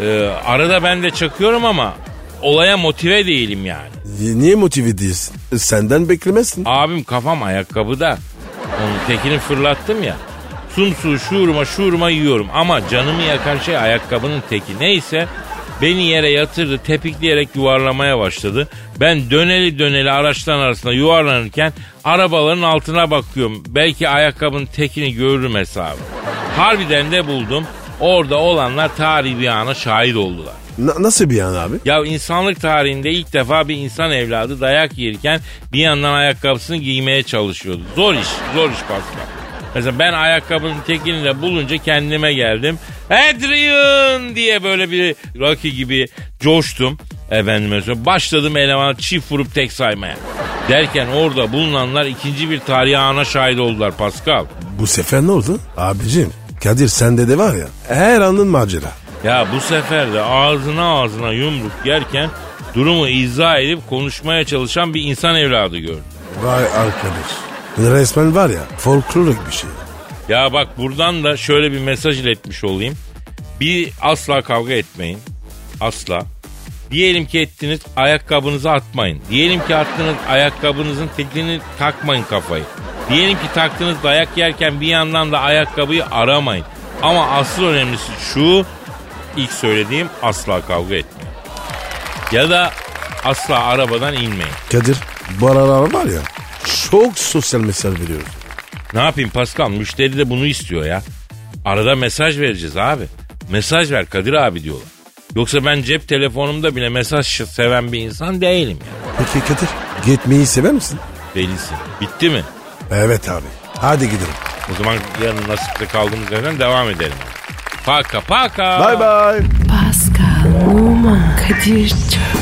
e, arada ben de çakıyorum ama olaya motive değilim yani. Niye motive değilsin? Senden beklemezsin. Abim kafam ayakkabıda. Onun tekini fırlattım ya. Sumsu şuuruma şuuruma yiyorum. Ama canımı yakan şey ayakkabının teki. Neyse beni yere yatırdı tepikleyerek yuvarlamaya başladı. Ben döneli döneli araçların arasında yuvarlanırken arabaların altına bakıyorum. Belki ayakkabının tekini görürüm hesabı. Harbiden de buldum. Orada olanlar tarihi bir ana şahit oldular. Na- nasıl bir an abi? Ya insanlık tarihinde ilk defa bir insan evladı dayak yerken bir yandan ayakkabısını giymeye çalışıyordu. Zor iş, zor iş Pascal. Mesela ben ayakkabının tekini de bulunca kendime geldim. Adrian diye böyle bir Rocky gibi coştum. Efendime söyleyeyim. Başladım elemana çift vurup tek saymaya. Derken orada bulunanlar ikinci bir tarihi ana şahit oldular Pascal. Bu sefer ne oldu? Abicim Kadir sende de var ya her anın macera. Ya bu sefer de ağzına ağzına yumruk yerken durumu izah edip konuşmaya çalışan bir insan evladı gördüm. Vay arkadaş. Resmen var ya folklorik bir şey. Ya bak buradan da şöyle bir mesaj iletmiş olayım. Bir asla kavga etmeyin. Asla. Diyelim ki ettiniz ayakkabınızı atmayın. Diyelim ki attınız ayakkabınızın tekini takmayın kafayı. Diyelim ki taktınız dayak yerken bir yandan da ayakkabıyı aramayın. Ama asıl önemlisi şu ilk söylediğim asla kavga etmeyin. Ya da asla arabadan inmeyin. Kadir bu aralar var ya çok sosyal mesaj veriyoruz. Ne yapayım Pascal müşteri de bunu istiyor ya. Arada mesaj vereceğiz abi. Mesaj ver Kadir abi diyorlar. Yoksa ben cep telefonumda bile mesaj seven bir insan değilim ya. Peki Kadir gitmeyi sever misin? Delisin. Bitti mi? Evet abi. Hadi gidelim. O zaman yarın nasipte kaldığımız yerden devam edelim. Пока-пока. Бай-бай. Паска, Нума, Нума.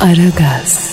Aragaz.